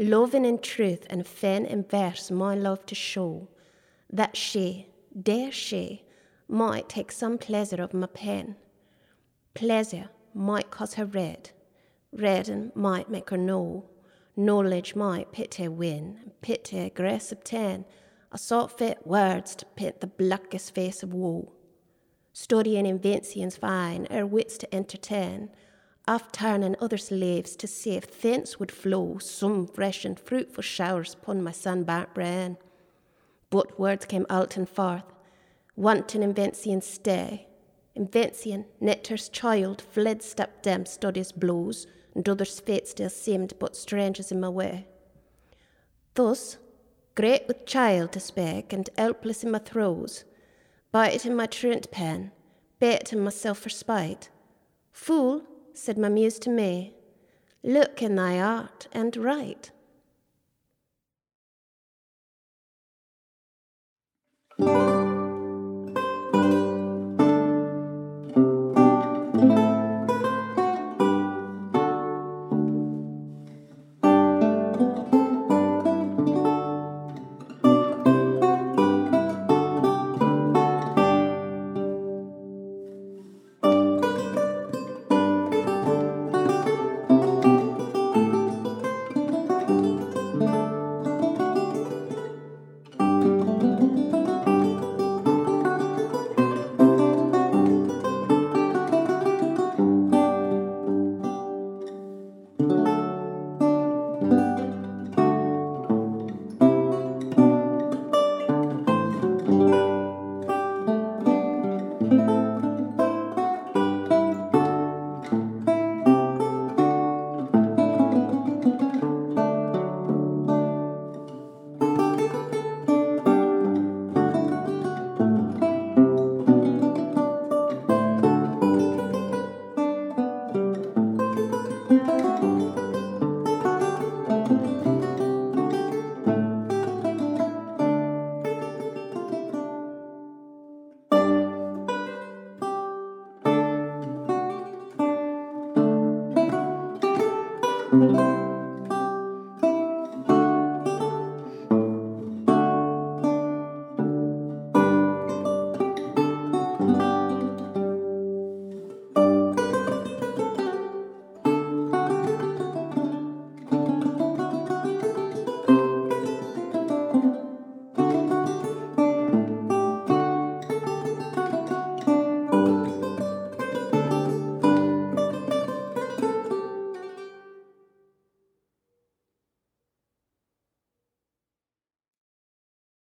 loving in truth and fen in verse my love to show, that she, dare she, might take some pleasure of my pen. Pleasure might cause her red, redden might make her know, knowledge might pity win, and pity grace obtain, I sought fit words to paint the blackest face of woe. Studying inventions fine, our wits to entertain, oft turning other slaves to see if thence would flow some fresh and fruitful showers upon my sunburnt brain. But words came out and forth, wanting invention stay. Invention, Netter's child, fled step them studies blows, and others' fate still seemed but strangers in my way. Thus, great with child to speak and helpless in my throes, biting in my truant pen, baiting myself for spite. Fool, said my muse to me, look in thy art and write. Música